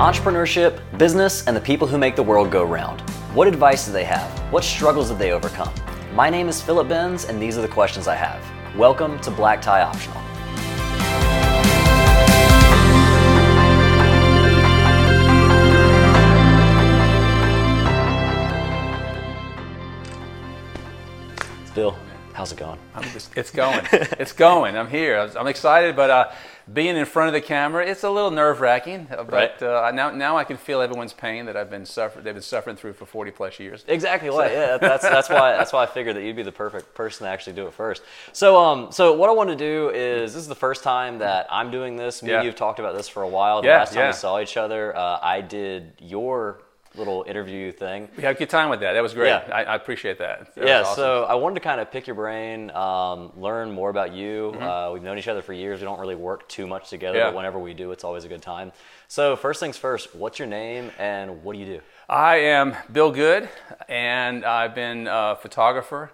Entrepreneurship, business, and the people who make the world go round. What advice do they have? What struggles did they overcome? My name is Phillip Benz, and these are the questions I have. Welcome to Black Tie Optional. Bill, how's it going? Just, it's going. it's going. I'm here. I'm excited, but uh, being in front of the camera, it's a little nerve wracking. But Right. uh, now, now I can feel everyone's pain that I've been suffer- they've been suffering through for 40 plus years. Exactly. Why? Yeah, that's that's why that's why I figured that you'd be the perfect person to actually do it first. So um, so what I want to do is this is the first time that I'm doing this. Me Yeah. you've talked about this for a while. The Yeah, last time yeah. we saw each other, uh, I did your little interview thing. We had a good time with that. That was great. Yeah. I, I appreciate that. That yeah, awesome. so I wanted to kind of pick your brain, um, learn more about you. Mm-hmm. Uh, we've known each other for years. We don't really work too much together, Yeah. but whenever we do, it's always a good time. So first things first, what's your name and what do you do? I am Bill Goode, and I've been a photographer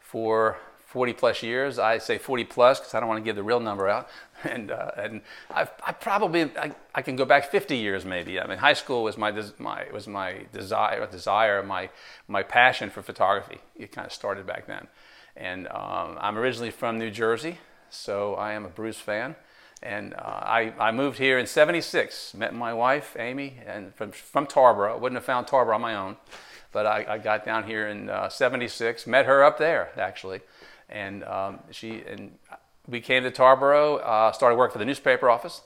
for 40 plus years. I say 40 plus because I don't want to give the real number out. And, uh, and I've, I probably I, I can go back 50 years maybe. I mean, high school was my my was my desire desire my my passion for photography. It kind of started back then. And um, I'm originally from New Jersey, so I am a Bruce fan. And uh, I, I moved here in 76, met my wife, Amy, and from, from Tarboro. I wouldn't have found Tarboro on my own, but I, I got down here in uh, 76, met her up there, actually. And um, she and we came to Tarboro, uh, started working for the newspaper office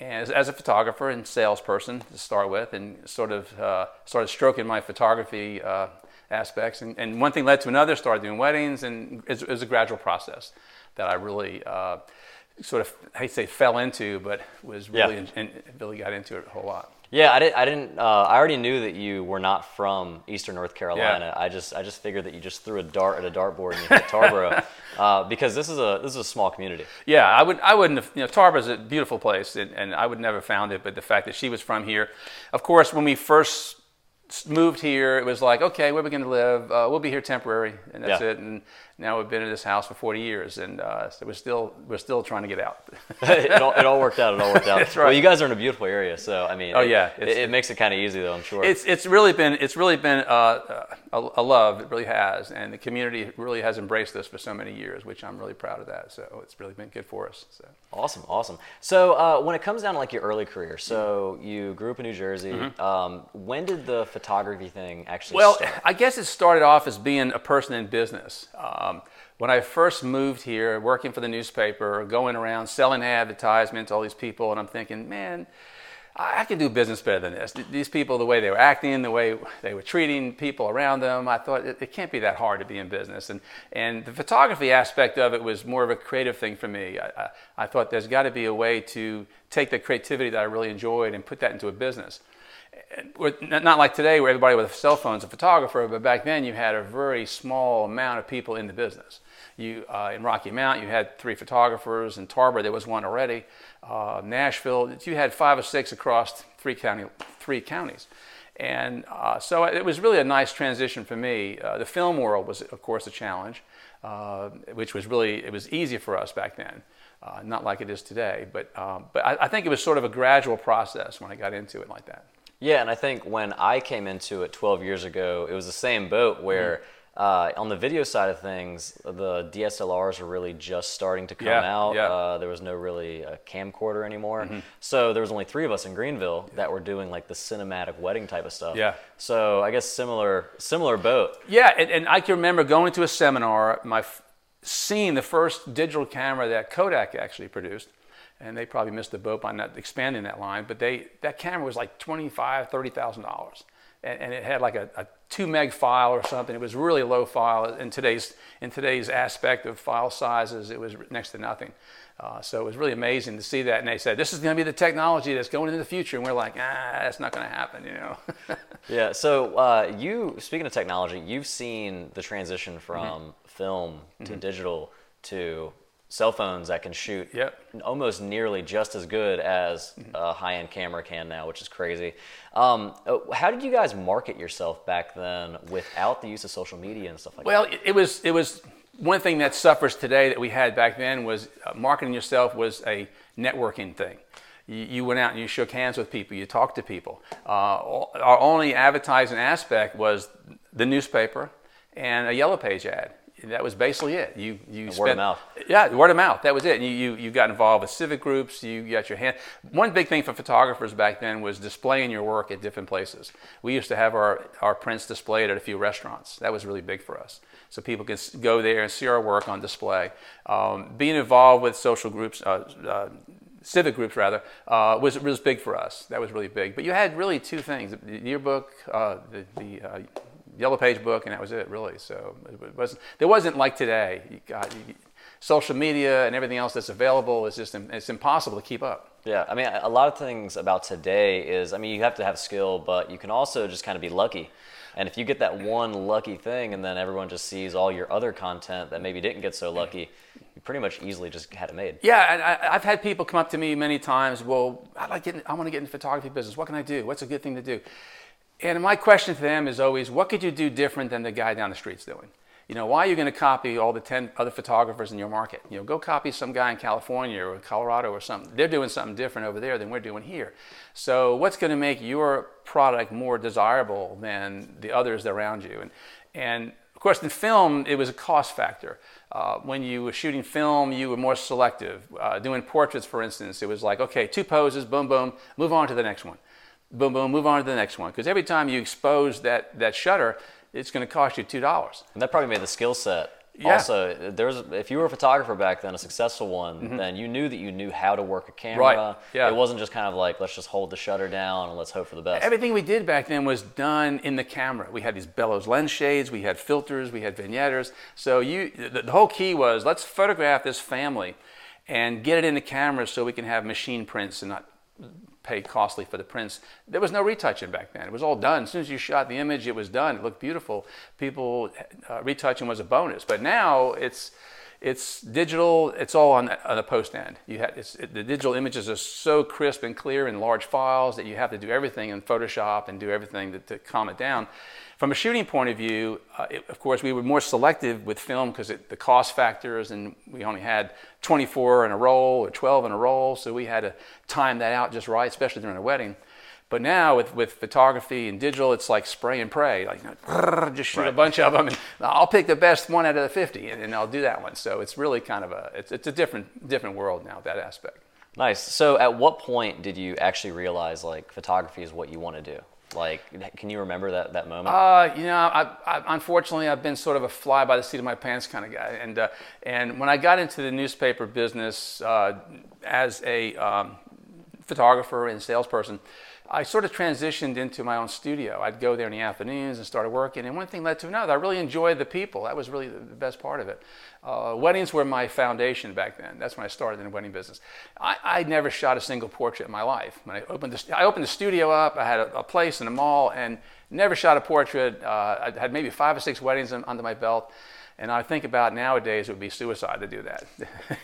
as, as a photographer and salesperson to start with, and sort of uh, started stroking my photography uh, aspects. And, and one thing led to another, started doing weddings, and it was, a gradual process that I really uh, sort of, I hate to say fell into, but was really, Yeah. in, really got into it a whole lot. Yeah, I didn't. I didn't. Uh, I already knew that you were not from Eastern North Carolina. I just, I just figured that you just threw a dart at a dartboard and you hit Tarboro, uh, because this is a this is a small community. Yeah, I would. I wouldn't have. You know, Tarboro's a beautiful place, and, and I would never have found it. But the fact that she was from here, of course, when we first moved here, it was like, okay, where are we going to live? Uh, we'll be here temporary, and that's Yeah. it. And now we've been in this house for 40 years, and uh, so we're still we're still trying to get out. it, all, it all worked out. It all worked out. That's right. Well, you guys are in a beautiful area, so I mean, Oh, yeah, it, it makes it kind of easy though. I'm sure. it's it's really been it's really been uh, a, a love. It really has, and the community really has embraced this for so many years, which I'm really proud of that. So it's really been good for us. So. Awesome, awesome. So uh, when it comes down to like your early career, so you grew up in New Jersey. Um, when did the photography thing actually Well, start? I guess it started off as being a person in business. Um, when I first moved here, working for the newspaper, going around selling advertisements to all these people, and I'm thinking, man, I can do business better than this. These people, the way they were acting, the way they were treating people around them, I thought it, it can't be that hard to be in business. And, and the photography aspect of it was more of a creative thing for me. I, I, I thought there's got to be a way to take the creativity that I really enjoyed and put that into a business not like today where everybody with a cell phone is a photographer, but back then you had a very small amount of people in the business. You uh, in Rocky Mount you had three photographers. In Tarboro there was one already. Uh, Nashville you had five or six across three county three counties. And uh, so it was really a nice transition for me. Uh, the film world was, of course, a challenge, uh, which was really it was easy for us back then, uh, not like it is today. But um, but I, I think it was sort of a gradual process when I got into it like that. Yeah, and I think when I came into it 12 years ago, it was the same boat where Mm-hmm. uh, on the video side of things, the DSLRs were really just starting to come Yeah, out. yeah. Mm-hmm. Uh, there was no really a camcorder anymore. So there was only three of us in Greenville that were doing like the cinematic wedding type of stuff. Yeah. So I guess similar similar boat. Yeah, and, and I can remember going to a seminar, my f- seeing the first digital camera that Kodak actually produced, and they probably missed the boat by not expanding that line. But they that camera was like twenty five, thirty thousand dollars, and, and it had like a, a two meg file or something. It was really low file in today's in today's aspect of file sizes. It was next to nothing. Uh, so it was really amazing to see that. And they said, "This is going to be the technology that's going into the future," and we're like, "Ah, that's not going to happen," you know. Yeah. So uh, you, speaking of technology, you've seen the transition Mm-hmm. from film to digital to cell phones that can shoot Yep. almost nearly just as good as a high-end camera can now, which is crazy. Um, uh, how did you guys market yourself back then without the use of social media and stuff like that? Well, it, was it was one thing that suffers today that we had back then was uh, marketing yourself was a networking thing. You, you went out and you shook hands with people. You talked to people. Uh, our only advertising aspect was the newspaper and a yellow page ad that was basically it. You you and spent, word of mouth. Yeah, word of mouth. That was it. And you, you you got involved with civic groups. You got your hand. One big thing for photographers back then was displaying your work at different places. We used to have our our prints displayed at a few restaurants. That was really big for us. So people could go there and see our work on display. Um, being involved with social groups. Uh, uh, civic groups rather uh, was was big for us. That was really big. But you had really two things: the yearbook, uh, the, the uh, yellow page book, and that was it, really. So it wasn't. There wasn't like today. You got you, social media and everything else that's available. It's just it's impossible to keep up. Yeah, I mean, a lot of things about today is, I mean, you have to have skill, but you can also just kind of be lucky. And if you get that one lucky thing, and then everyone just sees all your other content that maybe didn't get so lucky, you pretty much easily just had it made. Yeah, and I, have had people come up to me many times. Well, I like getting, I want to get into photography business. What can I do? What's a good thing to do? And my question to them is always, what could you do different than the guy down the street's doing? You know, why are you going to copy all the 10 other photographers in your market? You know, go copy some guy in California or Colorado or something. They're doing something different over there than we're doing here. So, what's going to make your product more desirable than the others around you? And, and of course, in film, it was a cost factor. Uh, when you were shooting film, you were more selective. Uh, doing portraits, for instance, it was like, okay, two poses, boom, boom, move on to the next one boom, boom, move on to the next one. Because every time you expose that, that shutter, it's going to cost you $2. And that probably made the skill set. Yeah. Also, there's if you were a photographer back then, a successful one, mm-hmm. then you knew that you knew how to work a camera. Right. Yeah. It wasn't just kind of like let's just hold the shutter down and let's hope for the best. Everything we did back then was done in the camera. We had these bellows lens shades, we had filters, we had vignetters. So you, the, the whole key was let's photograph this family and get it in the camera so we can have machine prints and not pay costly for the prints. There was no retouching back then. It was all done. As soon as you shot the image, it was done. It looked beautiful. People uh, retouching was a bonus. But now it's it's digital. It's all on, on the post end. You had it, the digital images are so crisp and clear in large files that you have to do everything in Photoshop and do everything to, to calm it down. From a shooting point of view, uh, it, of course, we were more selective with film because the cost factors, and we only had 24 in a roll or 12 in a roll, so we had to time that out just right, especially during a wedding. But now with, with photography and digital, it's like spray and pray. Like, you know, just shoot right. a bunch of them, and I'll pick the best one out of the 50, and, and I'll do that one. So it's really kind of a it's, it's a different different world now that aspect. Nice. So at what point did you actually realize like photography is what you want to do? Like, can you remember that, that moment? Uh, you know, I, I, unfortunately, I've been sort of a fly by the seat of my pants kind of guy. And, uh, and when I got into the newspaper business uh, as a um, photographer and salesperson, I sort of transitioned into my own studio. I'd go there in the afternoons and started working, and one thing led to another. I really enjoyed the people. That was really the best part of it. Uh, weddings were my foundation back then. That's when I started in the wedding business. I, I never shot a single portrait in my life. When I opened the, I opened the studio up, I had a, a place in a mall, and never shot a portrait. Uh, I had maybe five or six weddings under my belt. And I think about nowadays it would be suicide to do that.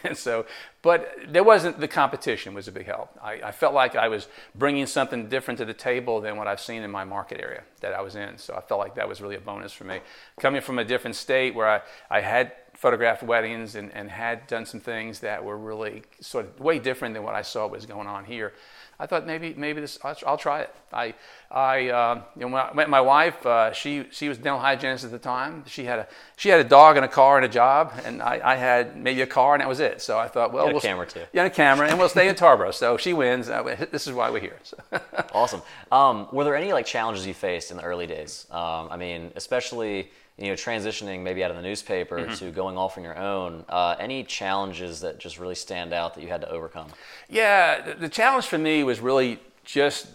and so, but there wasn't the competition was a big help. I, I, felt like I was bringing something different to the table than what I've seen in my market area that I was in. So I felt like that was really a bonus for me. Coming from a different state where I, I had photographed weddings and, and had done some things that were really sort of way different than what I saw was going on here. I thought maybe maybe this I'll, I'll try it. I I uh, you know when I met my wife, uh, she she was dental hygienist at the time. She had a she had a dog and a car and a job, and I, I had maybe a car and that was it. So I thought, well, we'll a camera too. Yeah, a camera, and we'll stay in Tarboro. So she wins. Uh, this is why we're here. So. awesome. Um, were there any like challenges you faced in the early days? Um, I mean, especially you know, transitioning maybe out of the newspaper mm-hmm. to going off on your own, uh, any challenges that just really stand out that you had to overcome? Yeah, the, the challenge for me was really just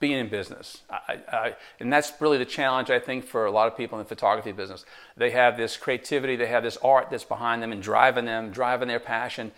being in business. I, I, and that's really the challenge, I think, for a lot of people in the photography business. They have this creativity, they have this art that's behind them and driving them, driving their passion,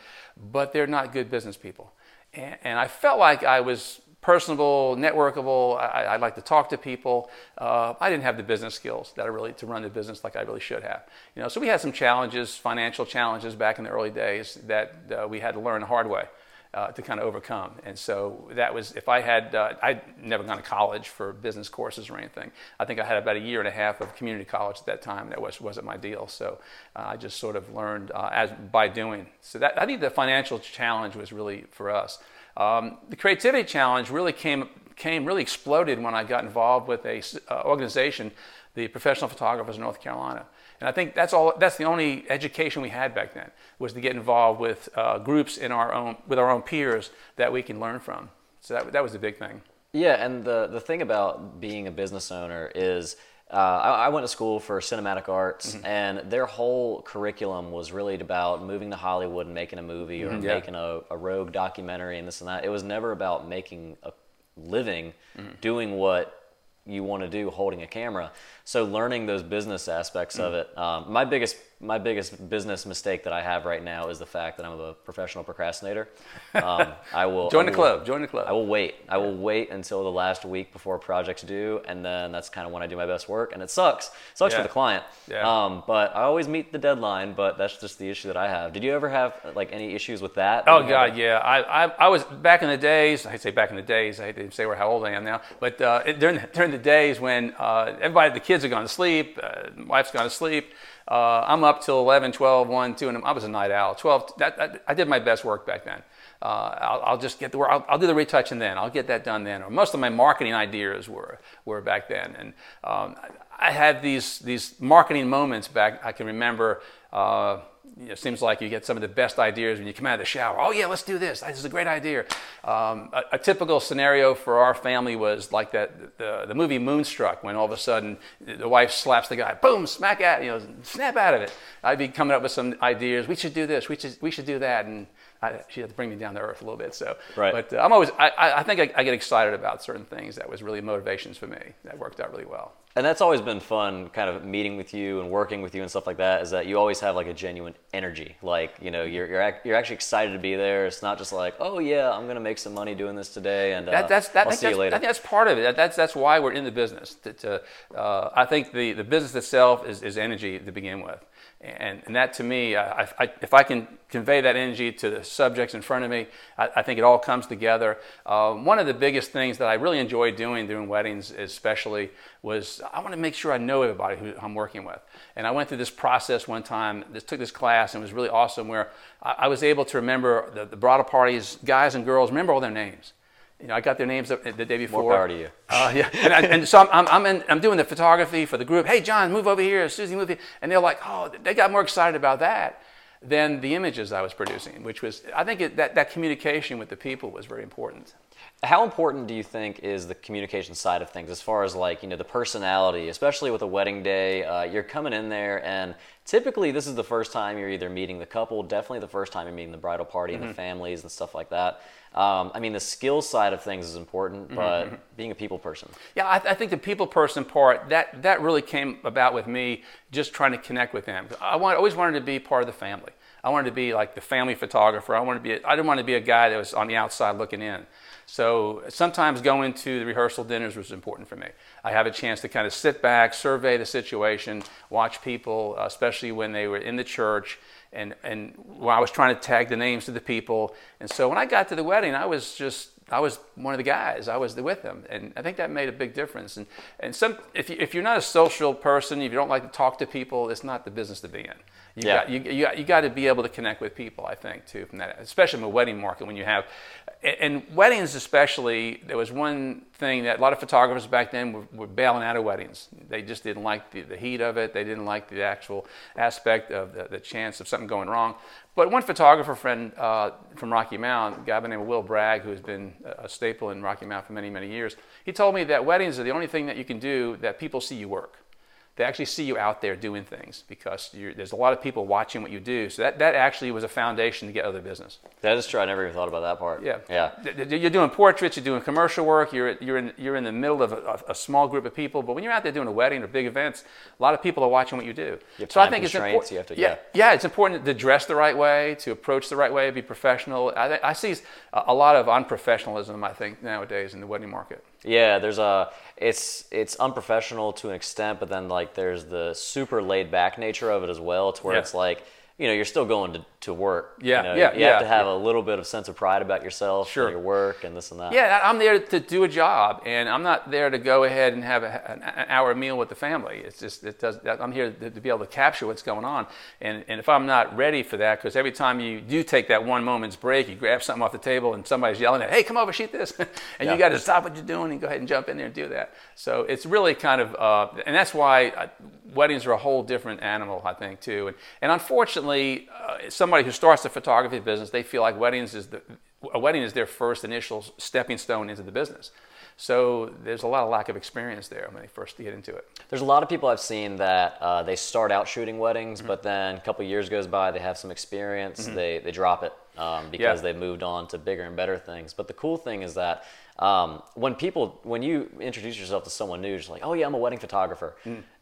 but they're not good business people. And, and I felt like I was personable, networkable. I, I, like to talk to people. Uh, I didn't have the business skills that I really to run the business like I really should have. You know, so we had some challenges, financial challenges back in the early days that uh, we had to learn the hard way. Uh, to kind of overcome. And so that was, if I had, uh, I'd never gone to college for business courses or anything. I think I had about a year and a half of community college at that time. That was, wasn't my deal. So uh, I just sort of learned uh, as by doing. So that, I think the financial challenge was really for us Um, the creativity challenge really came came really exploded when I got involved with a uh, organization, the Professional Photographers of North Carolina. And I think that's all. That's the only education we had back then was to get involved with uh, groups in our own with our own peers that we can learn from. So that that was the big thing. Yeah, and the the thing about being a business owner is. Uh, I, I, went to school for cinematic arts, mm-hmm. and their whole curriculum was really about moving to Hollywood and making a movie or mm-hmm, yeah. making a, a, rogue documentary and this and that. It was never about making a living mm-hmm. doing what you want to do holding a camera. So learning those business aspects of it. Um, my biggest my biggest business mistake that I have right now is the fact that I'm a professional procrastinator. Um, I will join I the club. Join the club. I will wait. I will wait until the last week before projects due, and then that's kind of when I do my best work. And it sucks. It sucks yeah. for the client. Yeah. Um, but I always meet the deadline. But that's just the issue that I have. Did you ever have like any issues with that? Oh God, yeah. I, I, I was back in the days. I say back in the days. I hate to say where how old I am now, but uh, during during the days when uh, everybody, the kids are gone to sleep, uh, wife's gone to sleep. Uh, I'm up till 11, 12, 1, 2, and I was a night owl. 12, that, that, I did my best work back then. Uh, I'll, I'll, just get the work, I'll, I'll, do the retouching then. I'll get that done then. Or most of my marketing ideas were, were back then. And um, I had these, these marketing moments back, I can remember. Uh, it seems like you get some of the best ideas when you come out of the shower. Oh, yeah, let's do this. This is a great idea. Um, a, a, typical scenario for our family was like that the, the movie Moonstruck, when all of a sudden the wife slaps the guy, boom, smack at, you know, snap out of it. I'd be coming up with some ideas. We should do this. We should, we should do that. And I, she had to bring me down to earth a little bit. So, right. but uh, I'm always, I, I think I, I, get excited about certain things. That was really motivations for me. That worked out really well. And that's always been fun, kind of meeting with you and working with you and stuff like that. Is that you always have like a genuine energy, like you know, you're you're, you're actually excited to be there. It's not just like, oh yeah, I'm gonna make some money doing this today, and uh, that, that's that, I'll see you later. I think that's part of it. That's that's why we're in the business. To uh, I think the the business itself is is energy to begin with. And, and that to me, I, I, if I can convey that energy to the subjects in front of me, I, I think it all comes together. Uh, one of the biggest things that I really enjoy doing during weddings, especially, was I want to make sure I know everybody who I'm working with. And I went through this process one time, this, took this class, and it was really awesome where I, I was able to remember the, the bridal parties, guys and girls, remember all their names. You know, I got their names the day before. More power to you. Uh, yeah, and, I, and, so I'm, I'm, in, I'm doing the photography for the group. Hey, John, move over here. Susie, move here. And they're like, oh, they got more excited about that than the images I was producing, which was, I think it, that, that communication with the people was very important. How important do you think is the communication side of things as far as like, you know, the personality, especially with a wedding day? Uh, you're coming in there and typically this is the first time you're either meeting the couple, definitely the first time you're meeting the bridal party mm-hmm. and the mm-hmm. families and stuff like that. Um, I mean, the skill side of things is important, mm-hmm, but mm-hmm. being a people person. Yeah, I, I, think the people person part that that really came about with me just trying to connect with them. I want, always wanted to be part of the family. I wanted to be like the family photographer. I wanted to be. A, I didn't want to be a guy that was on the outside looking in. So sometimes going to the rehearsal dinners was important for me. I have a chance to kind of sit back, survey the situation, watch people, uh, especially when they were in the church and and when I was trying to tag the names to the people. And so when I got to the wedding, I was just I was one of the guys. I was with them, and I think that made a big difference. And and some if you, if you're not a social person, if you don't like to talk to people, it's not the business to be in. You yeah. got you, you, got, you got to be able to connect with people. I think too from that, especially in the wedding market when you have, and weddings especially. There was one thing that a lot of photographers back then were, were bailing out of weddings. They just didn't like the, the, heat of it. They didn't like the actual aspect of the, the chance of something going wrong. But one photographer friend uh, from Rocky Mount, a guy by the name of Will Bragg, who's been a staple in Rocky Mount for many, many years, he told me that weddings are the only thing that you can do that people see you work they actually see you out there doing things because there's a lot of people watching what you do. So that, that actually was a foundation to get other business. That is true. I never even thought about that part. Yeah. Yeah. You're doing portraits, you're doing commercial work, you're, you're, in, you're in the middle of a, a small group of people. But when you're out there doing a wedding or big events, a lot of people are watching what you do. You so I think it's important. yeah, yeah, yeah, it's important to dress the right way, to approach the right way, be professional. I, I see a lot of unprofessionalism, I think, nowadays in the wedding market. Yeah, there's a it's it's unprofessional to an extent, but then like there's the super laid back nature of it as well, to where yeah. it's like you know you're still going to to work. Yeah, you know, yeah, You yeah, have to have yeah. a little bit of sense of pride about yourself, Sure. and your work, and this and that. Yeah, I'm there to do a job, and I'm not there to go ahead and have a, an, an hour meal with the family. It's just it does. I'm here to, to be able to capture what's going on, and and if I'm not ready for that, because every time you do take that one moment's break, you grab something off the table, and somebody's yelling at, "Hey, come over, shoot this," and Yeah. you got to stop what you're doing and go ahead and jump in there and do that. So it's really kind of, uh, and that's why uh, weddings are a whole different animal, I think, too. And and unfortunately, uh, somebody who starts the photography business, they feel like weddings is the a wedding is their first initial stepping stone into the business. So there's a lot of lack of experience there when they first get into it. There's a lot of people I've seen that uh, they start out shooting weddings, Mm-hmm. but then a couple years goes by, they have some experience, they, they drop it um, because Yeah. they've moved on to bigger and better things. But the cool thing is that um, when people, when you introduce yourself to someone new, just like, oh yeah, I'm a wedding photographer,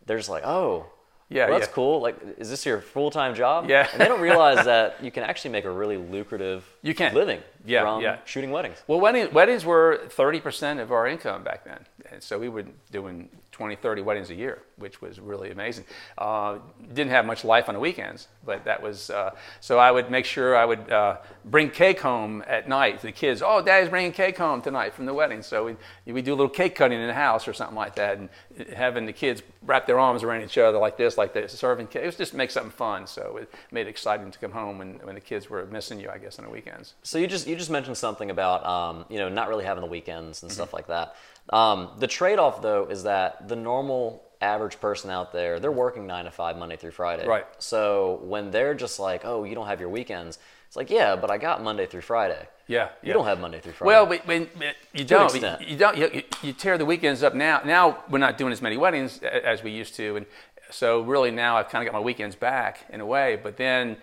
they're just like, oh. Yeah, well, that's yeah. cool. Like, is this your full time job? Yeah. and they don't realize that you can actually make a really lucrative You can. living Yeah, from yeah. shooting weddings. Well, weddings, weddings were 30% of our income back then. And so we were doing 20, 30 weddings a year, which was really amazing. Uh, didn't have much life on the weekends, but that was, uh, so I would make sure I would uh, bring cake home at night. The kids, oh, daddy's bringing cake home tonight from the wedding. So we we do a little cake cutting in the house or something like that, and having the kids wrap their arms around each other like this, like this, serving cake. It was just make something fun. So it made it exciting to come home when, when the kids were missing you, I guess, on the weekends. So you just you just mentioned something about um, you know not really having the weekends Mm-hmm. and stuff like that. Um, the trade-off though is that the normal average person out there they're working nine to five Monday through Friday. Right. So when they're just like, oh, you don't have your weekends, it's like, yeah, but I got Monday through Friday. Yeah, You yeah. don't have Monday through Friday. Well, but when, when you don't, you, you don't, you, you tear the weekends up now. Now we're not doing as many weddings as we used to, and so really now I've kind of got my weekends back in a way. But then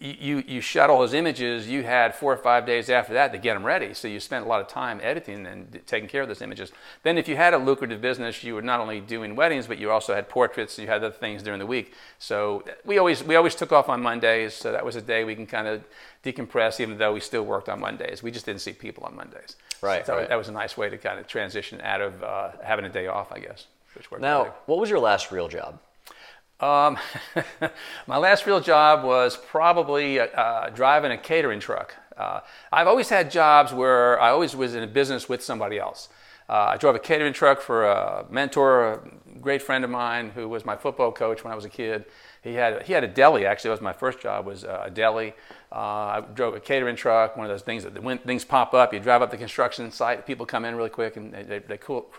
you you, shut all those images you had four or five days after that to get them ready. So you spent a lot of time editing and taking care of those images. Then if you had a lucrative business, you were not only doing weddings, but you also had portraits. You had other things during the week. So we always we always took off on Mondays. So that was a day we can kind of decompress, even though we still worked on Mondays. We just didn't see people on Mondays. Right, So right. that was a nice way to kind of transition out of uh, having a day off, I guess. Which worked now, what was your last real job? Um, my last real job was probably uh, driving a catering truck. Uh, I've always had jobs where I always was in a business with somebody else. Uh, I drove a catering truck for a mentor, a great friend of mine who was my football coach when I was a kid. He had he had a deli. Actually, that was my first job. Was uh, a deli. Uh, I drove a catering truck. One of those things that when things pop up, you drive up the construction site. People come in really quick, and they, they, cool.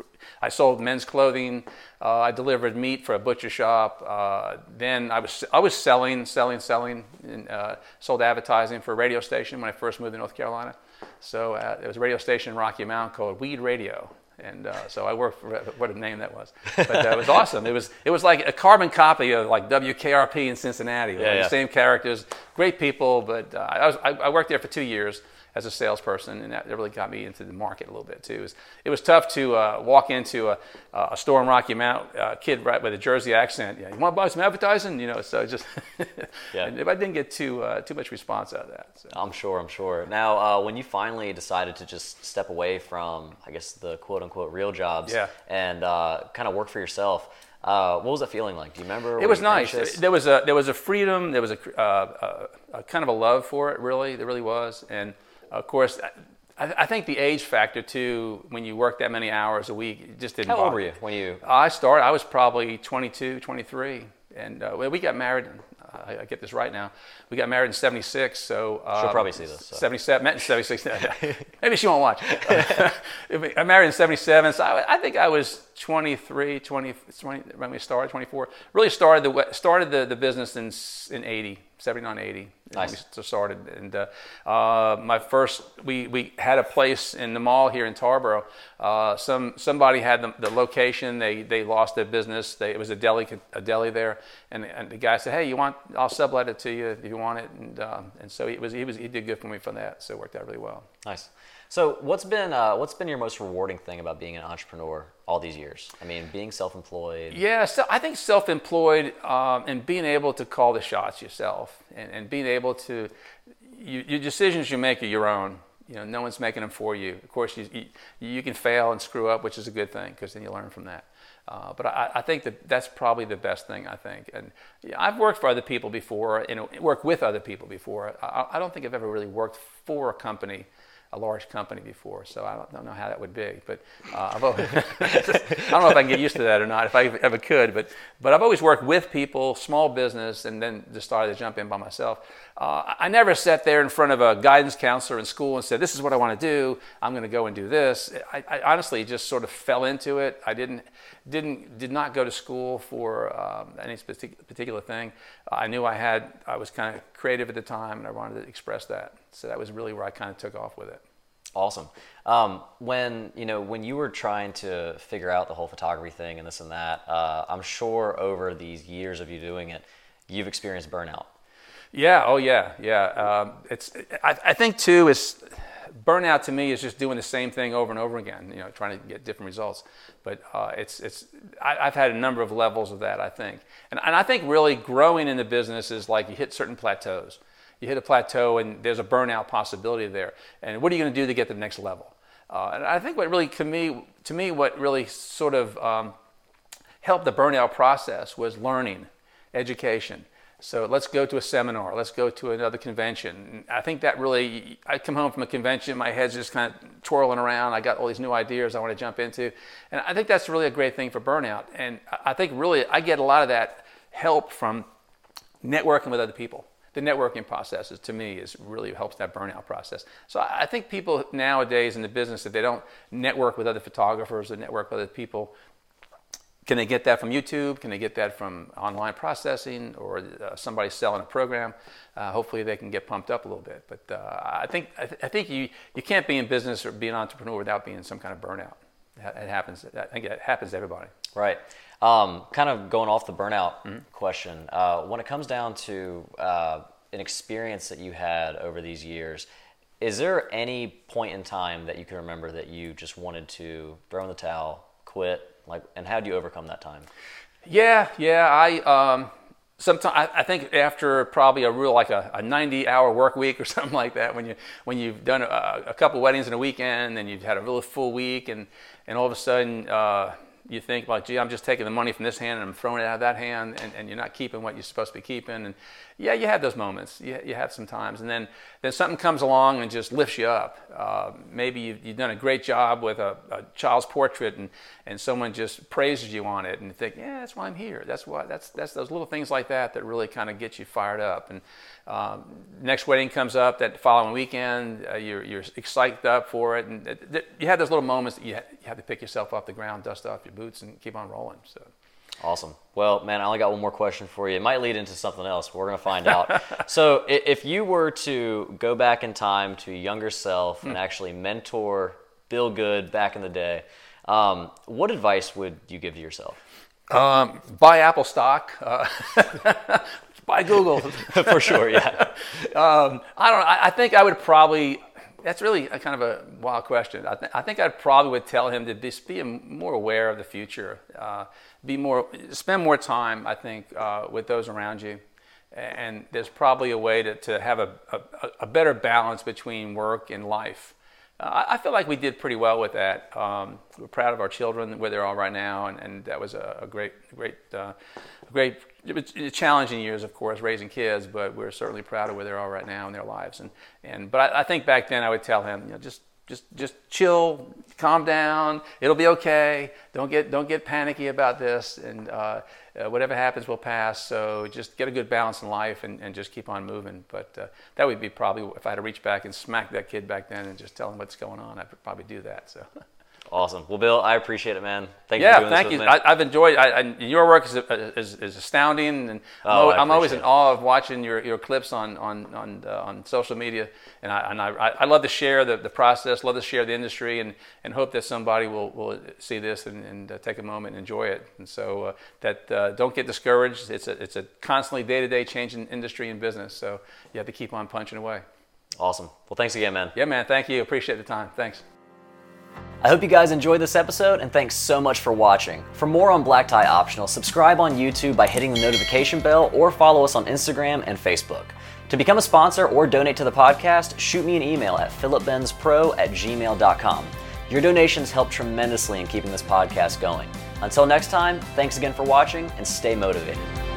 I sold men's clothing. Uh, I delivered meat for a butcher shop. Uh, then I was I was selling, selling, selling, and uh, sold advertising for a radio station when I first moved to North Carolina. So uh, there was a radio station in Rocky Mount called Weed Radio, and uh, so I worked for what a name that was. But uh, it was awesome. It was it was like a carbon copy of like WKRP in Cincinnati. Yeah, yeah. The same characters, great people. But uh, I was I, I worked there for two years as a salesperson, and that, really got me into the market a little bit too. It was, it was tough to uh, walk into a, a store in Rocky Mount, uh, kid right with a Jersey accent. Yeah, you want to buy some advertising? You know, so just Yeah. and if I didn't get too uh, too much response out of that. So. I'm sure. I'm sure. Now, uh, when you finally decided to just step away from, I guess, the quote unquote real jobs, Yeah. and uh, kind of work for yourself, uh, what was that feeling like? Do you remember? Were It was nice. anxious? There was a there was a freedom. There was a, uh, a, a kind of a love for it. Really, there really was. And of course, I, I think the age factor too. When you work that many hours a week, it just didn't. How old were you when you? I started. I was probably 22, 23, and uh, well, we got married. I, I get this right now. We got married in '76, so uh, She'll probably see this, so. 77, met in '76. Maybe she won't watch. I married in '77, so I, I think I was 23, 20, 20 when we started, 24. Really started the started the, the business in in '80, 79, 80. Nice. We started, and uh, uh, my first we we had a place in the mall here in Tarboro. Uh, some somebody had the, the location. They they lost their business. They, it was a deli a deli there, and, and the guy said, "Hey, you want? I'll sublet it to you if you want it." And um, and so he was he was he did good for me for that. So it worked out really well. Nice. So, what's been uh, what's been your most rewarding thing about being an entrepreneur all these years? I mean, being self-employed. Yeah, so I think self-employed um, and being able to call the shots yourself, and, and being able to, you, your decisions you make are your own. You know, no one's making them for you. Of course, you, you, you can fail and screw up, which is a good thing because then you learn from that. Uh, but I, I, think that that's probably the best thing. I think, and I've worked for other people before, know, worked with other people before. I, I don't think I've ever really worked for a company a large company before, so I don't, don't know how that would be. But uh, I've always, I don't know if I can get used to that or not, if I ever could. But but I've always worked with people, small business, and then just started to jump in by myself. Uh, I never sat there in front of a guidance counselor in school and said, "This is what I want to do. I'm going to go and do this." I, I, honestly just sort of fell into it. I didn't didn't did not go to school for um, any particular thing. I knew I had I was kind of creative at the time, and I wanted to express that. So that was really where I kind of took off with it. Awesome. Um, when you know when you were trying to figure out the whole photography thing and this and that, uh, I'm sure over these years of you doing it, you've experienced burnout. Yeah. Oh yeah. Yeah. Um, it's. I, I, think too is burnout to me is just doing the same thing over and over again. You know, trying to get different results. But uh, it's it's. I, have had a number of levels of that. I think, and, and I think really growing in the business is like you hit certain plateaus you hit a plateau and there's a burnout possibility there. And what are you going to do to get to the next level? Uh, and I think what really, to me, to me what really sort of um, helped the burnout process was learning, education. So let's go to a seminar. Let's go to another convention. I think that really, I come home from a convention, my head's just kind of twirling around. I got all these new ideas I want to jump into. And I think that's really a great thing for burnout. And I think really, I get a lot of that help from networking with other people the networking process is, to me is really helps that burnout process. So I think people nowadays in the business if they don't network with other photographers or network with other people, can they get that from YouTube? Can they get that from online processing or uh, somebody selling a program? Uh, hopefully they can get pumped up a little bit. But uh, I think I, th- I, think you you can't be in business or be an entrepreneur without being in some kind of burnout. It happens. I think it happens to everybody. Right. Um, kind of going off the burnout mm-hmm. question, uh, when it comes down to uh, an experience that you had over these years, is there any point in time that you can remember that you just wanted to throw in the towel, quit, like, and how do you overcome that time? Yeah, yeah, I. Um, sometimes I, I, think after probably a real like a, a, 90 hour work week or something like that when you when you've done a, a couple weddings in a weekend and you've had a really full week and and all of a sudden uh, you think like, gee, I'm just taking the money from this hand and I'm throwing it out of that hand, and, and you're not keeping what you're supposed to be keeping. And yeah, you have those moments. You, you have some times, and then then something comes along and just lifts you up. Uh, maybe you've, you've, done a great job with a, a, child's portrait, and, and someone just praises you on it, and you think, yeah, that's why I'm here. That's why. That's that's those little things like that that really kind of get you fired up. And um, next wedding comes up that following weekend, uh, you're, you're excited up for it, and th- th- you have those little moments that you, ha- you have to pick yourself off the ground, dust off your boots, and keep on rolling. So. Awesome. Well, man, I only got one more question for you. It might lead into something else, we're going to find out. so, if you were to go back in time to your younger self and hmm. actually mentor Bill Goode back in the day, um, what advice would you give to yourself? Um, buy Apple stock. Uh, by Google. For sure, yeah. um, I don't know. I, I, think I would probably, that's really a kind of a wild question. I, th- I think I probably would tell him to just be more aware of the future, uh, be more, spend more time, I think, uh, with those around you. And there's probably a way to, to have a, a, a better balance between work and life. Uh, I feel like we did pretty well with that. Um, we're proud of our children, where they're all right now, and, and that was a, a great, great, uh, great challenging years, of course, raising kids, but we're certainly proud of where they are right now in their lives. And, and but I, I think back then I would tell him, you know, just just just chill, calm down. It'll be okay. Don't get don't get panicky about this, and uh, uh, whatever happens will pass. So just get a good balance in life and, and just keep on moving. But uh, that would be probably if I had to reach back and smack that kid back then and just tell him what's going on. I'd probably do that. So. Awesome. Well, Bill, I appreciate it, man. Thank yeah, you. Yeah, thank you. I, have enjoyed. I, I, your work is, is, is astounding, and oh, I'm, always in awe of watching your, your clips on on on, uh, on social media. And I and I, I love to share the, the process, love to share the industry, and, and hope that somebody will, will see this and, and uh, take a moment and enjoy it. And so uh, that uh, don't get discouraged. It's a it's a constantly day to day changing industry and business. So you have to keep on punching away. Awesome. Well, thanks again, man. Yeah, man. Thank you. Appreciate the time. Thanks. I hope you guys enjoyed this episode and thanks so much for watching. For more on Black Tie Optional, subscribe on YouTube by hitting the notification bell or follow us on Instagram and Facebook. To become a sponsor or donate to the podcast, shoot me an email at philipbenzpro at gmail.com. Your donations help tremendously in keeping this podcast going. Until next time, thanks again for watching and stay motivated.